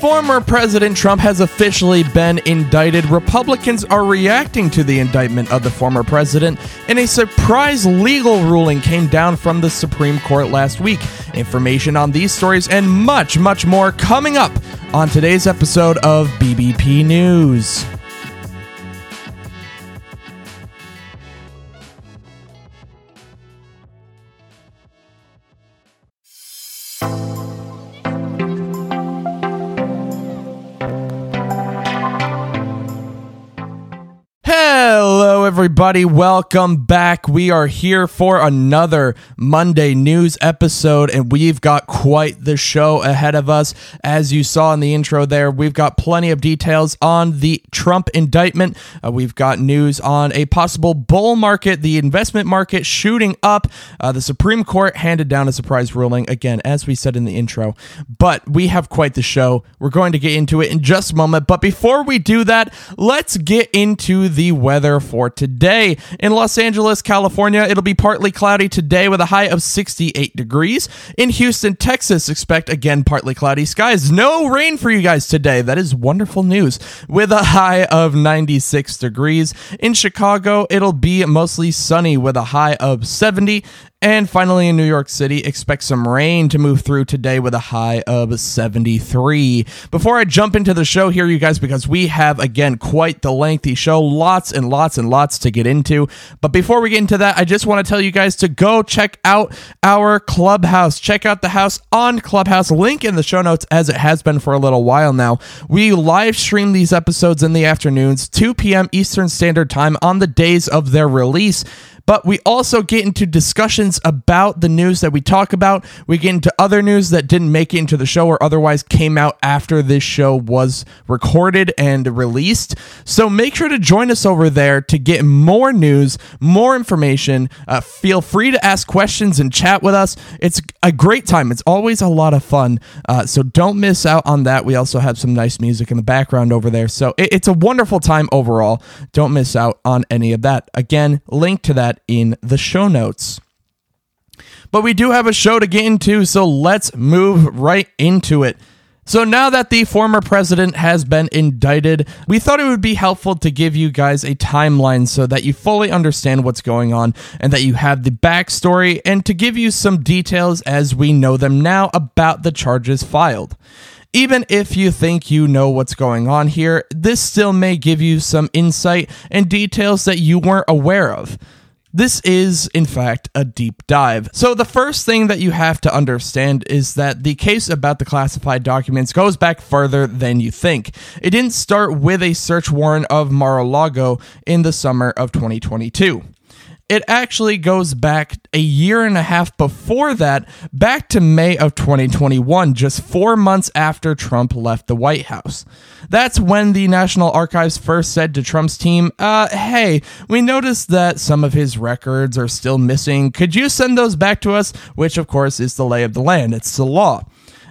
Former President Trump has officially been indicted. Republicans are reacting to the indictment of the former president, and a surprise legal ruling came down from the Supreme Court last week. Information on these stories and much, much more coming up on today's episode of BBP News. Everybody. Welcome back. We are here for another Monday news episode, and we've got quite the show ahead of us. As you saw in the intro there, we've got plenty of details on the Trump indictment. Uh, we've got news on a possible bull market, the investment market shooting up. Uh, the Supreme Court handed down a surprise ruling, again, as we said in the intro. But we have quite the show. We're going to get into it in just a moment. But before we do that, let's get into the weather for today. In Los Angeles, California, it'll be partly cloudy today with a high of 68 degrees. In Houston, Texas, expect again partly cloudy skies. No rain for you guys today. That is wonderful news. With a high of 96 degrees. In Chicago, it'll be mostly sunny with a high of 70. And finally, in New York City, expect some rain to move through today with a high of 73. Before I jump into the show here, you guys, because we have again quite the lengthy show, lots and lots and lots to get into. But before we get into that, I just want to tell you guys to go check out our Clubhouse. Check out the house on Clubhouse, link in the show notes as it has been for a little while now. We live stream these episodes in the afternoons, 2 p.m. Eastern Standard Time on the days of their release but we also get into discussions about the news that we talk about. We get into other news that didn't make it into the show or otherwise came out after this show was recorded and released. So make sure to join us over there to get more news, more information. Uh, feel free to ask questions and chat with us. It's a great time. It's always a lot of fun. Uh, so don't miss out on that. We also have some nice music in the background over there. So it, it's a wonderful time overall. Don't miss out on any of that. Again, link to that in the show notes. But we do have a show to get into, so let's move right into it. So, now that the former president has been indicted, we thought it would be helpful to give you guys a timeline so that you fully understand what's going on and that you have the backstory and to give you some details as we know them now about the charges filed. Even if you think you know what's going on here, this still may give you some insight and details that you weren't aware of. This is, in fact, a deep dive. So, the first thing that you have to understand is that the case about the classified documents goes back further than you think. It didn't start with a search warrant of Mar a Lago in the summer of 2022 it actually goes back a year and a half before that, back to May of 2021, just four months after Trump left the White House. That's when the National Archives first said to Trump's team, uh, hey, we noticed that some of his records are still missing. Could you send those back to us? Which, of course, is the lay of the land, it's the law.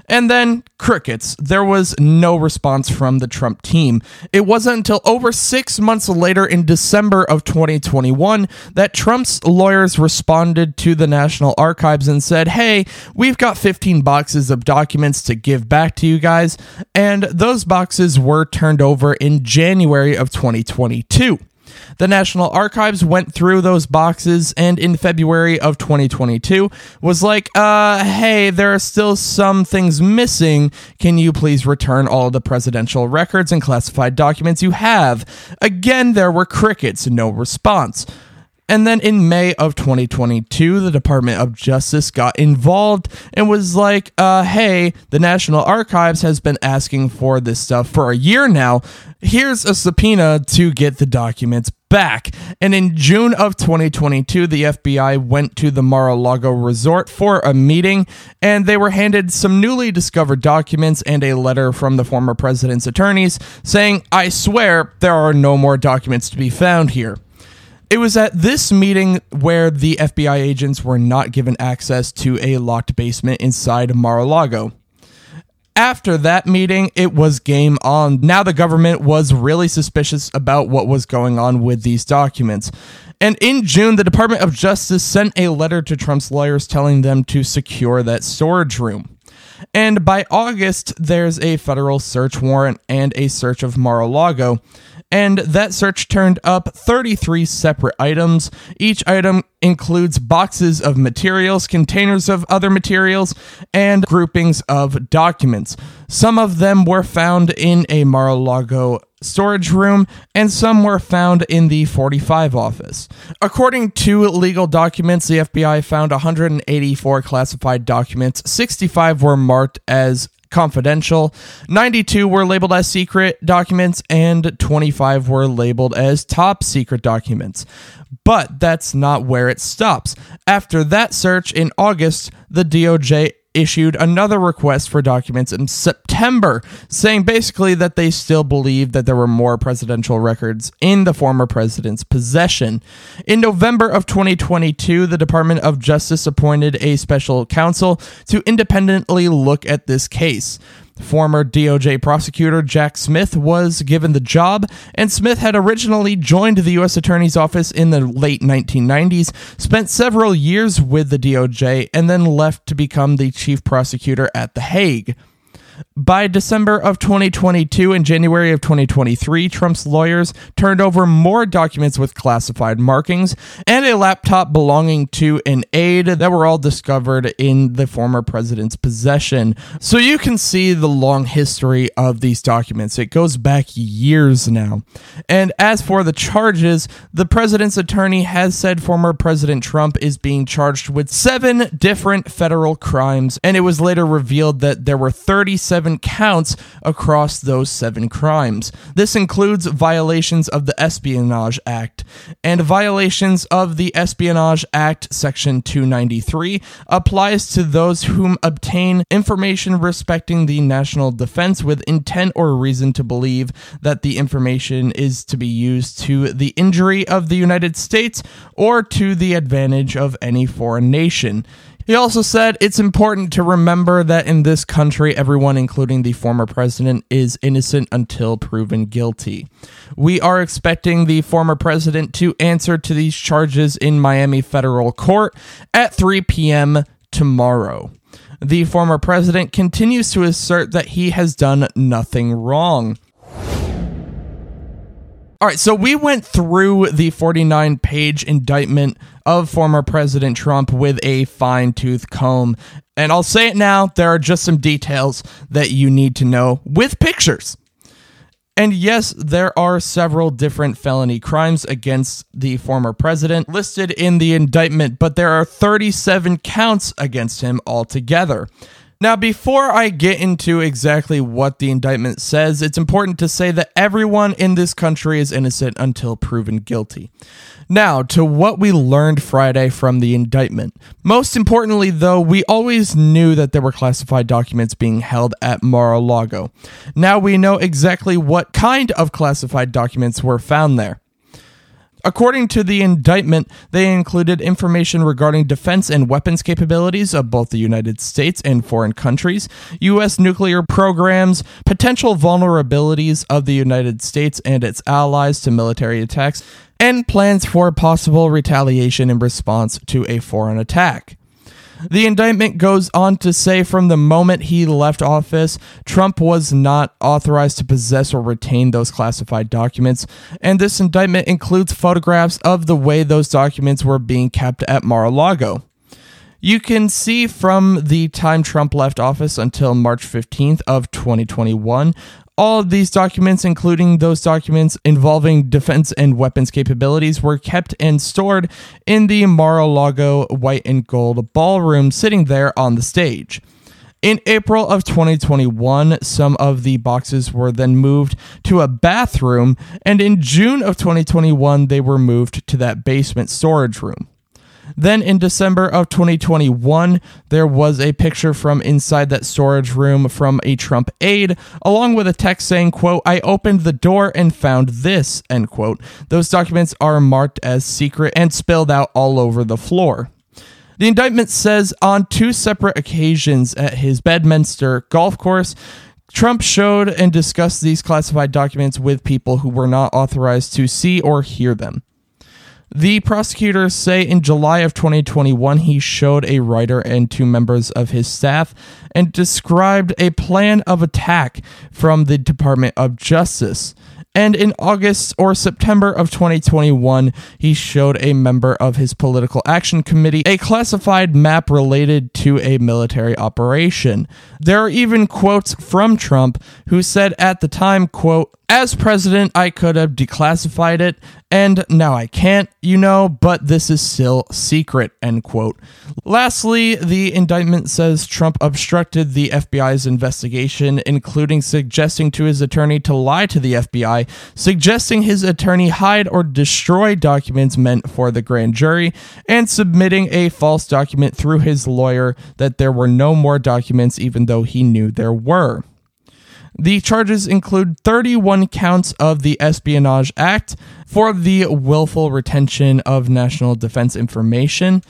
And then crickets. There was no response from the Trump team. It wasn't until over six months later, in December of 2021, that Trump's lawyers responded to the National Archives and said, Hey, we've got 15 boxes of documents to give back to you guys. And those boxes were turned over in January of 2022. The National Archives went through those boxes and in February of 2022 was like, uh, hey, there are still some things missing. Can you please return all the presidential records and classified documents you have? Again, there were crickets, no response. And then in May of 2022, the Department of Justice got involved and was like, uh, hey, the National Archives has been asking for this stuff for a year now. Here's a subpoena to get the documents back. And in June of 2022, the FBI went to the Mar a Lago resort for a meeting, and they were handed some newly discovered documents and a letter from the former president's attorneys saying, I swear there are no more documents to be found here. It was at this meeting where the FBI agents were not given access to a locked basement inside Mar a Lago. After that meeting, it was game on. Now the government was really suspicious about what was going on with these documents. And in June, the Department of Justice sent a letter to Trump's lawyers telling them to secure that storage room. And by August, there's a federal search warrant and a search of Mar a Lago. And that search turned up 33 separate items. Each item includes boxes of materials, containers of other materials, and groupings of documents. Some of them were found in a Mar a Lago storage room, and some were found in the 45 office. According to legal documents, the FBI found 184 classified documents, 65 were marked as confidential, 92 were labeled as secret documents, and 25 were labeled as top secret documents. But that's not where it stops. After that search in August, the DOJ issued another request for documents in September, saying basically that they still believe that there were more presidential records in the former president's possession. In November of 2022, the Department of Justice appointed a special counsel to independently look at this case. Former DOJ prosecutor Jack Smith was given the job, and Smith had originally joined the U.S. Attorney's Office in the late 1990s, spent several years with the DOJ, and then left to become the chief prosecutor at The Hague. By December of 2022 and January of 2023, Trump's lawyers turned over more documents with classified markings and a laptop belonging to an aide that were all discovered in the former president's possession. So you can see the long history of these documents. It goes back years now. And as for the charges, the president's attorney has said former President Trump is being charged with seven different federal crimes, and it was later revealed that there were 30 seven counts across those seven crimes. This includes violations of the Espionage Act, and violations of the Espionage Act, Section 293, applies to those whom obtain information respecting the national defense with intent or reason to believe that the information is to be used to the injury of the United States or to the advantage of any foreign nation. He also said it's important to remember that in this country, everyone, including the former president, is innocent until proven guilty. We are expecting the former president to answer to these charges in Miami federal court at 3 p.m. tomorrow. The former president continues to assert that he has done nothing wrong. All right, so we went through the 49 page indictment of former President Trump with a fine tooth comb. And I'll say it now there are just some details that you need to know with pictures. And yes, there are several different felony crimes against the former president listed in the indictment, but there are 37 counts against him altogether. Now, before I get into exactly what the indictment says, it's important to say that everyone in this country is innocent until proven guilty. Now, to what we learned Friday from the indictment. Most importantly, though, we always knew that there were classified documents being held at Mar a Lago. Now we know exactly what kind of classified documents were found there. According to the indictment, they included information regarding defense and weapons capabilities of both the United States and foreign countries, U.S. nuclear programs, potential vulnerabilities of the United States and its allies to military attacks, and plans for possible retaliation in response to a foreign attack. The indictment goes on to say from the moment he left office, Trump was not authorized to possess or retain those classified documents, and this indictment includes photographs of the way those documents were being kept at Mar a Lago. You can see from the time Trump left office until March 15th of 2021, all of these documents, including those documents involving defense and weapons capabilities, were kept and stored in the Mar a Lago white and gold ballroom sitting there on the stage. In April of 2021, some of the boxes were then moved to a bathroom, and in June of 2021, they were moved to that basement storage room. Then in December of 2021, there was a picture from inside that storage room from a Trump aide, along with a text saying, quote, I opened the door and found this, end quote. Those documents are marked as secret and spilled out all over the floor. The indictment says on two separate occasions at his Bedminster golf course, Trump showed and discussed these classified documents with people who were not authorized to see or hear them. The prosecutors say in July of 2021, he showed a writer and two members of his staff and described a plan of attack from the Department of Justice. And in August or September of 2021, he showed a member of his political action committee a classified map related to a military operation. There are even quotes from Trump who said at the time, quote, as president, I could have declassified it, and now I can't, you know, but this is still secret, end quote. Lastly, the indictment says Trump obstructed the FBI's investigation, including suggesting to his attorney to lie to the FBI, suggesting his attorney hide or destroy documents meant for the grand jury, and submitting a false document through his lawyer that there were no more documents, even though he knew there were. The charges include 31 counts of the Espionage Act for the willful retention of national defense information.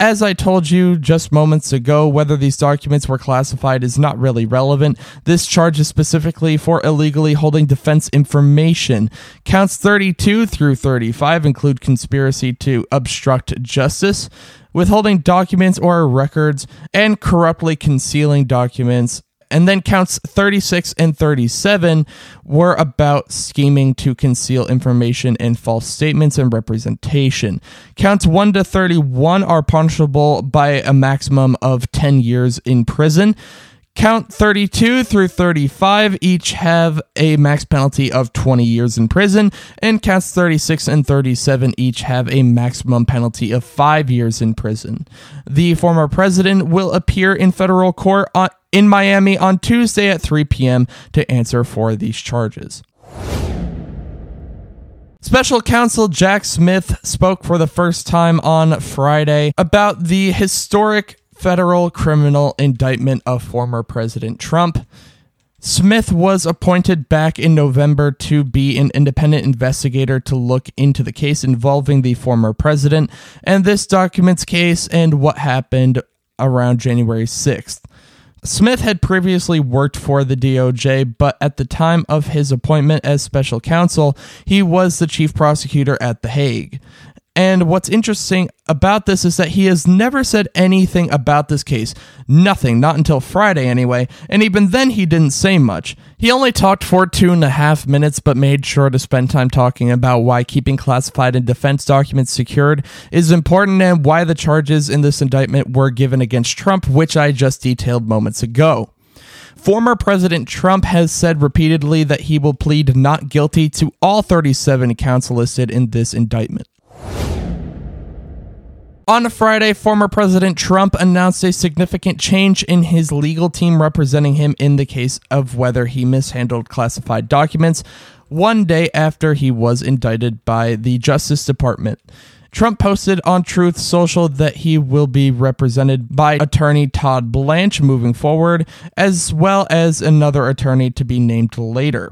As I told you just moments ago, whether these documents were classified is not really relevant. This charge is specifically for illegally holding defense information. Counts 32 through 35 include conspiracy to obstruct justice, withholding documents or records, and corruptly concealing documents and then counts 36 and 37 were about scheming to conceal information and false statements and representation. Counts 1 to 31 are punishable by a maximum of 10 years in prison. Count 32 through 35 each have a max penalty of 20 years in prison, and counts 36 and 37 each have a maximum penalty of 5 years in prison. The former president will appear in federal court on, in Miami on Tuesday at 3 p.m. to answer for these charges. Special counsel Jack Smith spoke for the first time on Friday about the historic federal criminal indictment of former President Trump. Smith was appointed back in November to be an independent investigator to look into the case involving the former president and this documents case and what happened around January 6th. Smith had previously worked for the DOJ, but at the time of his appointment as special counsel, he was the chief prosecutor at The Hague. And what's interesting about this is that he has never said anything about this case. Nothing, not until Friday anyway, and even then he didn't say much. He only talked for two and a half minutes, but made sure to spend time talking about why keeping classified and defense documents secured is important and why the charges in this indictment were given against Trump, which I just detailed moments ago. Former President Trump has said repeatedly that he will plead not guilty to all 37 counts listed in this indictment. On Friday, former President Trump announced a significant change in his legal team representing him in the case of whether he mishandled classified documents one day after he was indicted by the Justice Department. Trump posted on Truth Social that he will be represented by attorney Todd Blanche moving forward, as well as another attorney to be named later.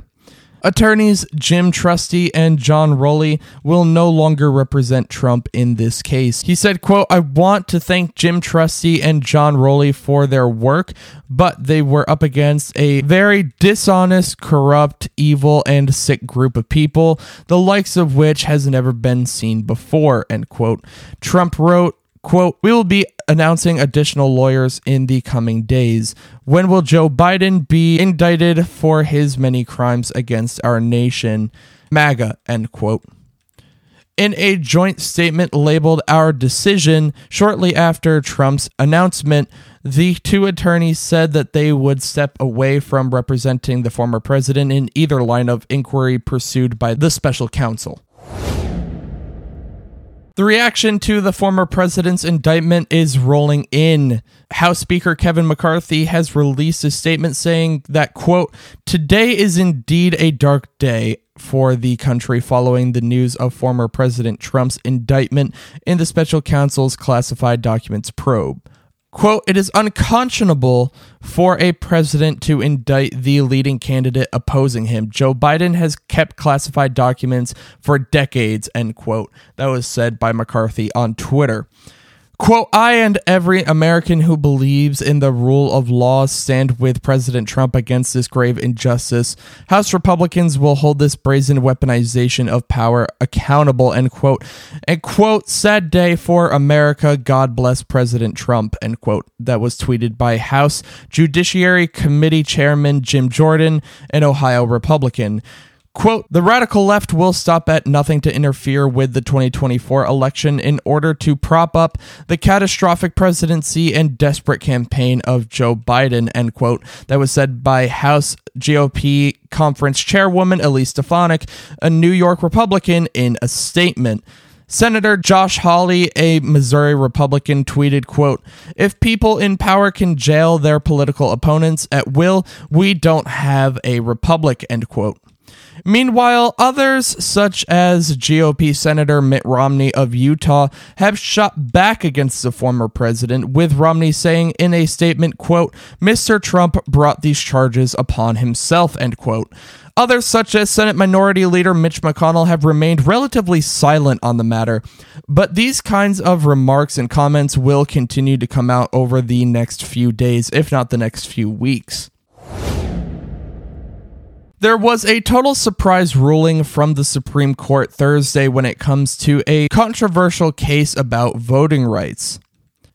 Attorneys Jim Trusty and John Rowley will no longer represent Trump in this case. He said, quote, I want to thank Jim Trusty and John Rowley for their work, but they were up against a very dishonest, corrupt, evil, and sick group of people, the likes of which has never been seen before, end quote. Trump wrote, quote, we will be announcing additional lawyers in the coming days. When will Joe Biden be indicted for his many crimes against our nation? MAGA, end quote. In a joint statement labeled Our Decision, shortly after Trump's announcement, the two attorneys said that they would step away from representing the former president in either line of inquiry pursued by the special counsel. The reaction to the former president's indictment is rolling in. House Speaker Kevin McCarthy has released a statement saying that, quote, today is indeed a dark day for the country following the news of former President Trump's indictment in the special counsel's classified documents probe. Quote, it is unconscionable for a president to indict the leading candidate opposing him. Joe Biden has kept classified documents for decades, end quote. That was said by McCarthy on Twitter. Quote, I and every American who believes in the rule of law stand with President Trump against this grave injustice. House Republicans will hold this brazen weaponization of power accountable, end quote. And quote, sad day for America. God bless President Trump, end quote. That was tweeted by House Judiciary Committee Chairman Jim Jordan, an Ohio Republican. Quote, the radical left will stop at nothing to interfere with the 2024 election in order to prop up the catastrophic presidency and desperate campaign of Joe Biden, end quote. That was said by House GOP conference chairwoman Elise Stefanik, a New York Republican, in a statement. Senator Josh Hawley, a Missouri Republican, tweeted, quote, If people in power can jail their political opponents at will, we don't have a republic, end quote. Meanwhile, others, such as GOP Senator Mitt Romney of Utah, have shot back against the former president, with Romney saying in a statement, quote, Mr. Trump brought these charges upon himself, end quote. Others, such as Senate Minority Leader Mitch McConnell, have remained relatively silent on the matter, but these kinds of remarks and comments will continue to come out over the next few days, if not the next few weeks. There was a total surprise ruling from the Supreme Court Thursday when it comes to a controversial case about voting rights.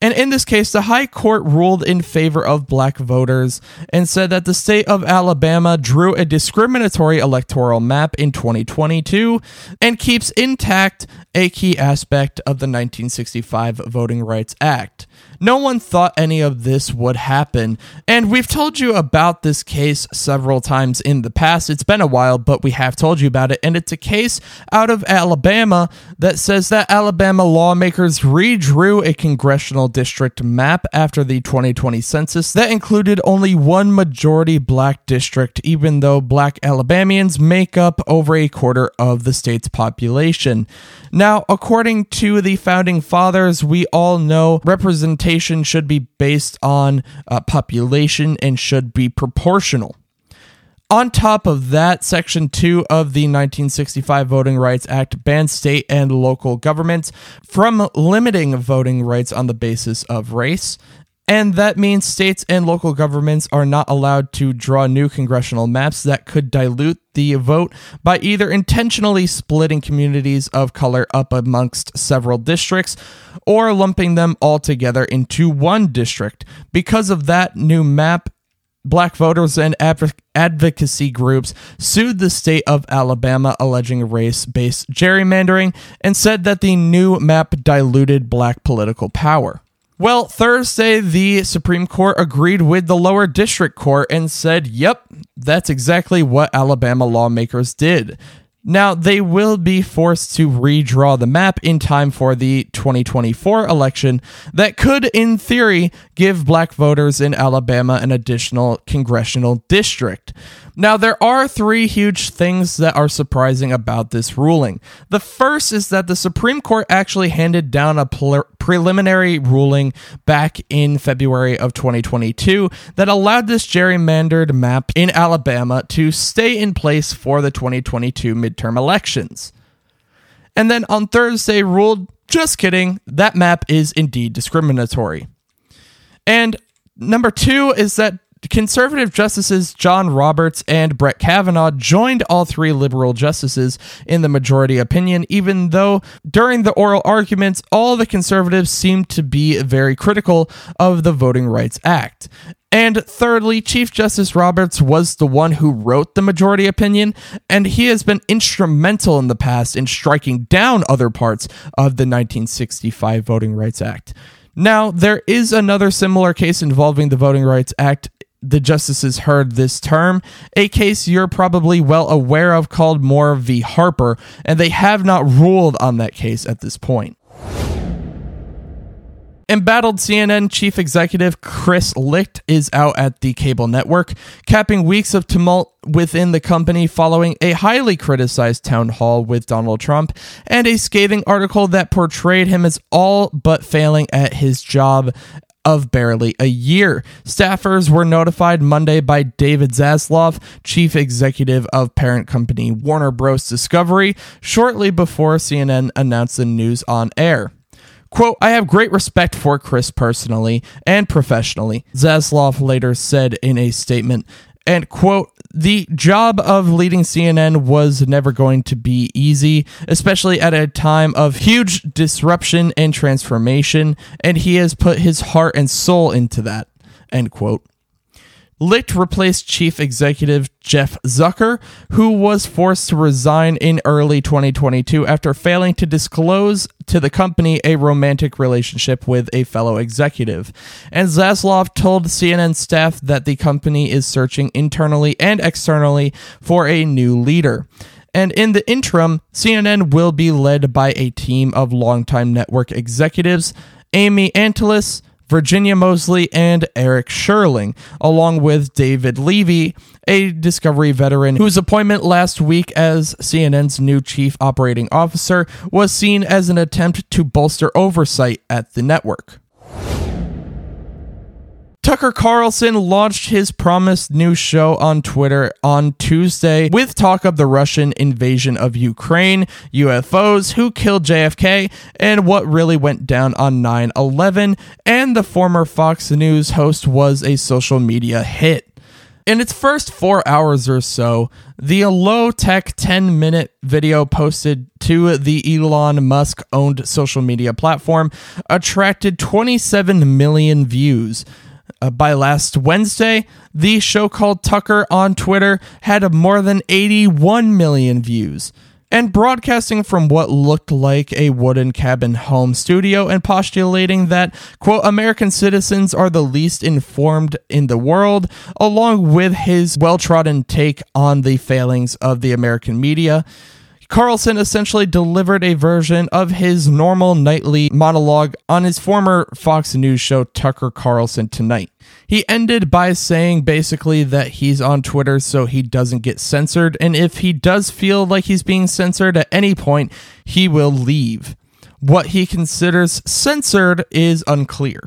And in this case, the High Court ruled in favor of black voters and said that the state of Alabama drew a discriminatory electoral map in 2022 and keeps intact a key aspect of the 1965 Voting Rights Act. No one thought any of this would happen, and we've told you about this case several times in the past. It's been a while, but we have told you about it, and it's a case out of Alabama that says that Alabama lawmakers redrew a congressional district map after the 2020 census that included only one majority black district, even though black Alabamians make up over a quarter of the state's population. Now, according to the founding fathers, we all know representation should be based on uh, population and should be proportional. On top of that, Section 2 of the 1965 Voting Rights Act bans state and local governments from limiting voting rights on the basis of race. And that means states and local governments are not allowed to draw new congressional maps that could dilute the vote by either intentionally splitting communities of color up amongst several districts or lumping them all together into one district. Because of that new map, black voters and advocacy groups sued the state of Alabama alleging race based gerrymandering and said that the new map diluted black political power. Well, Thursday, the Supreme Court agreed with the lower district court and said, yep, that's exactly what Alabama lawmakers did. Now, they will be forced to redraw the map in time for the 2024 election that could, in theory, give black voters in Alabama an additional congressional district. Now, there are three huge things that are surprising about this ruling. The first is that the Supreme Court actually handed down a pre- preliminary ruling back in February of 2022 that allowed this gerrymandered map in Alabama to stay in place for the 2022 midterm elections. And then on Thursday ruled, just kidding, that map is indeed discriminatory. And number two is that conservative justices John Roberts and Brett Kavanaugh joined all three liberal justices in the majority opinion, even though during the oral arguments, all the conservatives seemed to be very critical of the Voting Rights Act. And thirdly, Chief Justice Roberts was the one who wrote the majority opinion, and he has been instrumental in the past in striking down other parts of the 1965 Voting Rights Act. Now, there is another similar case involving the Voting Rights Act the justices heard this term, a case you're probably well aware of called Moore v. Harper, and they have not ruled on that case at this point. Embattled CNN chief executive Chris Licht is out at the cable network, capping weeks of tumult within the company following a highly criticized town hall with Donald Trump and a scathing article that portrayed him as all but failing at his job of barely a year. Staffers were notified Monday by David Zaslav, chief executive of parent company Warner Bros. Discovery, shortly before CNN announced the news on air. Quote, I have great respect for Chris personally and professionally, Zaslav later said in a statement. And quote, the job of leading CNN was never going to be easy, especially at a time of huge disruption and transformation, and he has put his heart and soul into that. End quote. Licht replaced chief executive Jeff Zucker, who was forced to resign in early 2022 after failing to disclose to the company a romantic relationship with a fellow executive. And Zaslav told CNN staff that the company is searching internally and externally for a new leader. And in the interim, CNN will be led by a team of longtime network executives Amy Entelis, Virginia Moseley, and Eric Sherling, along with David Levy, a Discovery veteran whose appointment last week as CNN's new chief operating officer was seen as an attempt to bolster oversight at the network. Tucker Carlson launched his promised new show on Twitter on Tuesday with talk of the Russian invasion of Ukraine, UFOs, who killed JFK, and what really went down on 9 11. And the former Fox News host was a social media hit. In its first four hours or so, the low tech 10 minute video posted to the Elon Musk owned social media platform attracted 27 million views. Uh, by last Wednesday, the show called Tucker on Twitter had more than 81 million views. And broadcasting from what looked like a wooden cabin home studio and postulating that, quote, American citizens are the least informed in the world, along with his well trodden take on the failings of the American media. Carlson essentially delivered a version of his normal nightly monologue on his former Fox News show, Tucker Carlson Tonight. He ended by saying basically that he's on Twitter so he doesn't get censored, and if he does feel like he's being censored at any point, he will leave. What he considers censored is unclear.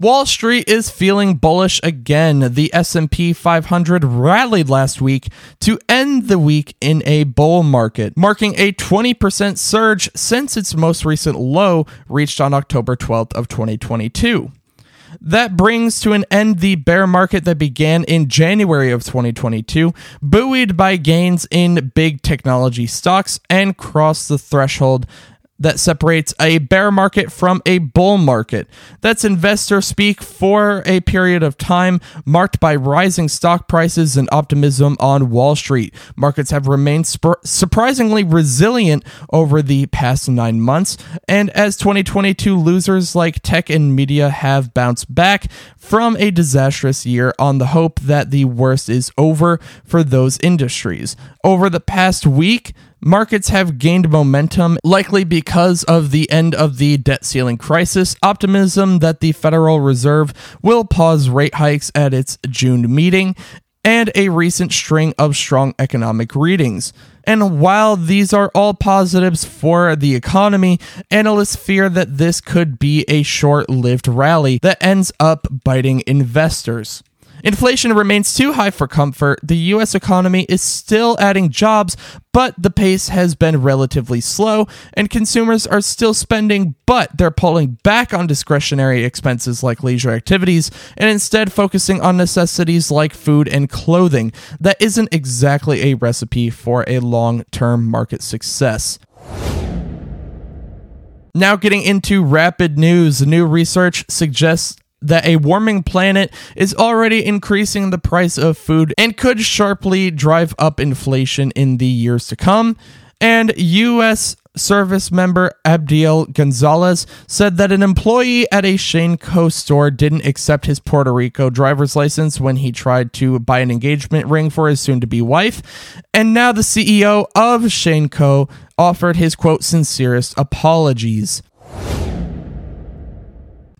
Wall Street is feeling bullish again. The S&P 500 rallied last week to end the week in a bull market, marking a 20% surge since its most recent low reached on October 12th of 2022. That brings to an end the bear market that began in January of 2022, buoyed by gains in big technology stocks and crossed the threshold that separates a bear market from a bull market. That's investor speak for a period of time marked by rising stock prices and optimism on Wall Street. Markets have remained sp- surprisingly resilient over the past nine months, and as 2022 losers like tech and media have bounced back from a disastrous year on the hope that the worst is over for those industries. Over the past week, Markets have gained momentum, likely because of the end of the debt ceiling crisis, optimism that the Federal Reserve will pause rate hikes at its June meeting, and a recent string of strong economic readings. And while these are all positives for the economy, analysts fear that this could be a short lived rally that ends up biting investors. Inflation remains too high for comfort. The US economy is still adding jobs, but the pace has been relatively slow, and consumers are still spending, but they're pulling back on discretionary expenses like leisure activities and instead focusing on necessities like food and clothing. That isn't exactly a recipe for a long term market success. Now, getting into rapid news, new research suggests that a warming planet is already increasing the price of food and could sharply drive up inflation in the years to come. And U.S. service member Abdiel Gonzalez said that an employee at a Shane Co. store didn't accept his Puerto Rico driver's license when he tried to buy an engagement ring for his soon to be wife. And now the CEO of Shane Co. offered his quote sincerest apologies.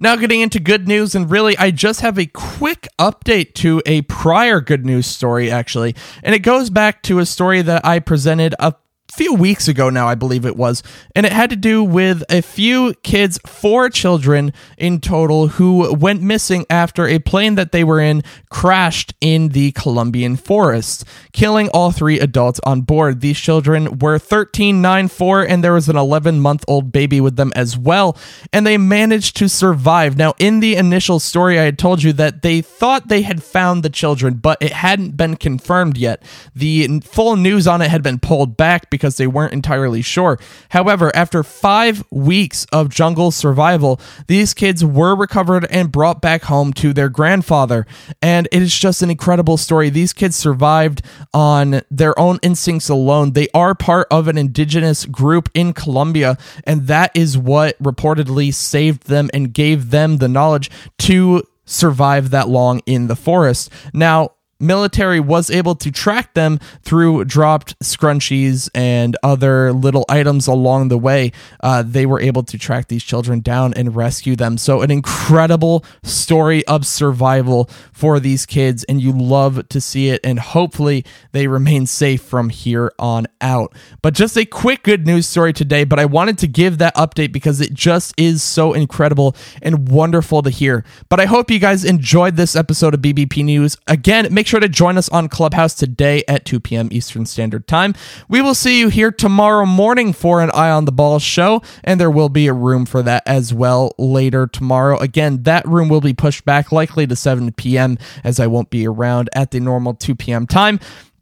Now, getting into good news, and really, I just have a quick update to a prior good news story, actually. And it goes back to a story that I presented a few weeks ago now, I believe it was. And it had to do with a few kids, four children in total, who went missing after a plane that they were in crashed in the Colombian forest, killing all three adults on board. These children were 13, 9, 4, and there was an 11 month old baby with them as well. And they managed to survive. Now, in the initial story, I had told you that they thought they had found the children, but it hadn't been confirmed yet. The full news on it had been pulled back because they weren't entirely sure. However, after five weeks of jungle survival, these kids were recovered and brought back home to their grandfather. And it is just an incredible story. These kids survived on their own instincts alone. They are part of an indigenous group in Colombia, and that is what reportedly saved them and gave them the knowledge to survive that long in the forest. Now, military was able to track them through dropped scrunchies and other little items along the way. Uh, they were able to track these children down and rescue them. So, an incredible story of survival for these kids, and you love to see it. And hopefully, they remain safe from here on out. But just a quick good news story today. But I wanted to give that update because it just is so incredible and wonderful to hear. But I hope you guys enjoyed this episode of BBP News. Again, make sure to join us on Clubhouse today at 2 p.m. Eastern Standard Time. We will see you here tomorrow morning for an Eye on the Ball show, and there will be a room for that as well later tomorrow. Again, that room will be pushed back likely to 7 p.m. as I won't be around at the normal 2 p.m. time.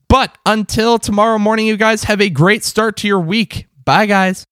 But until tomorrow morning, you guys have a great start to your week. Bye, guys.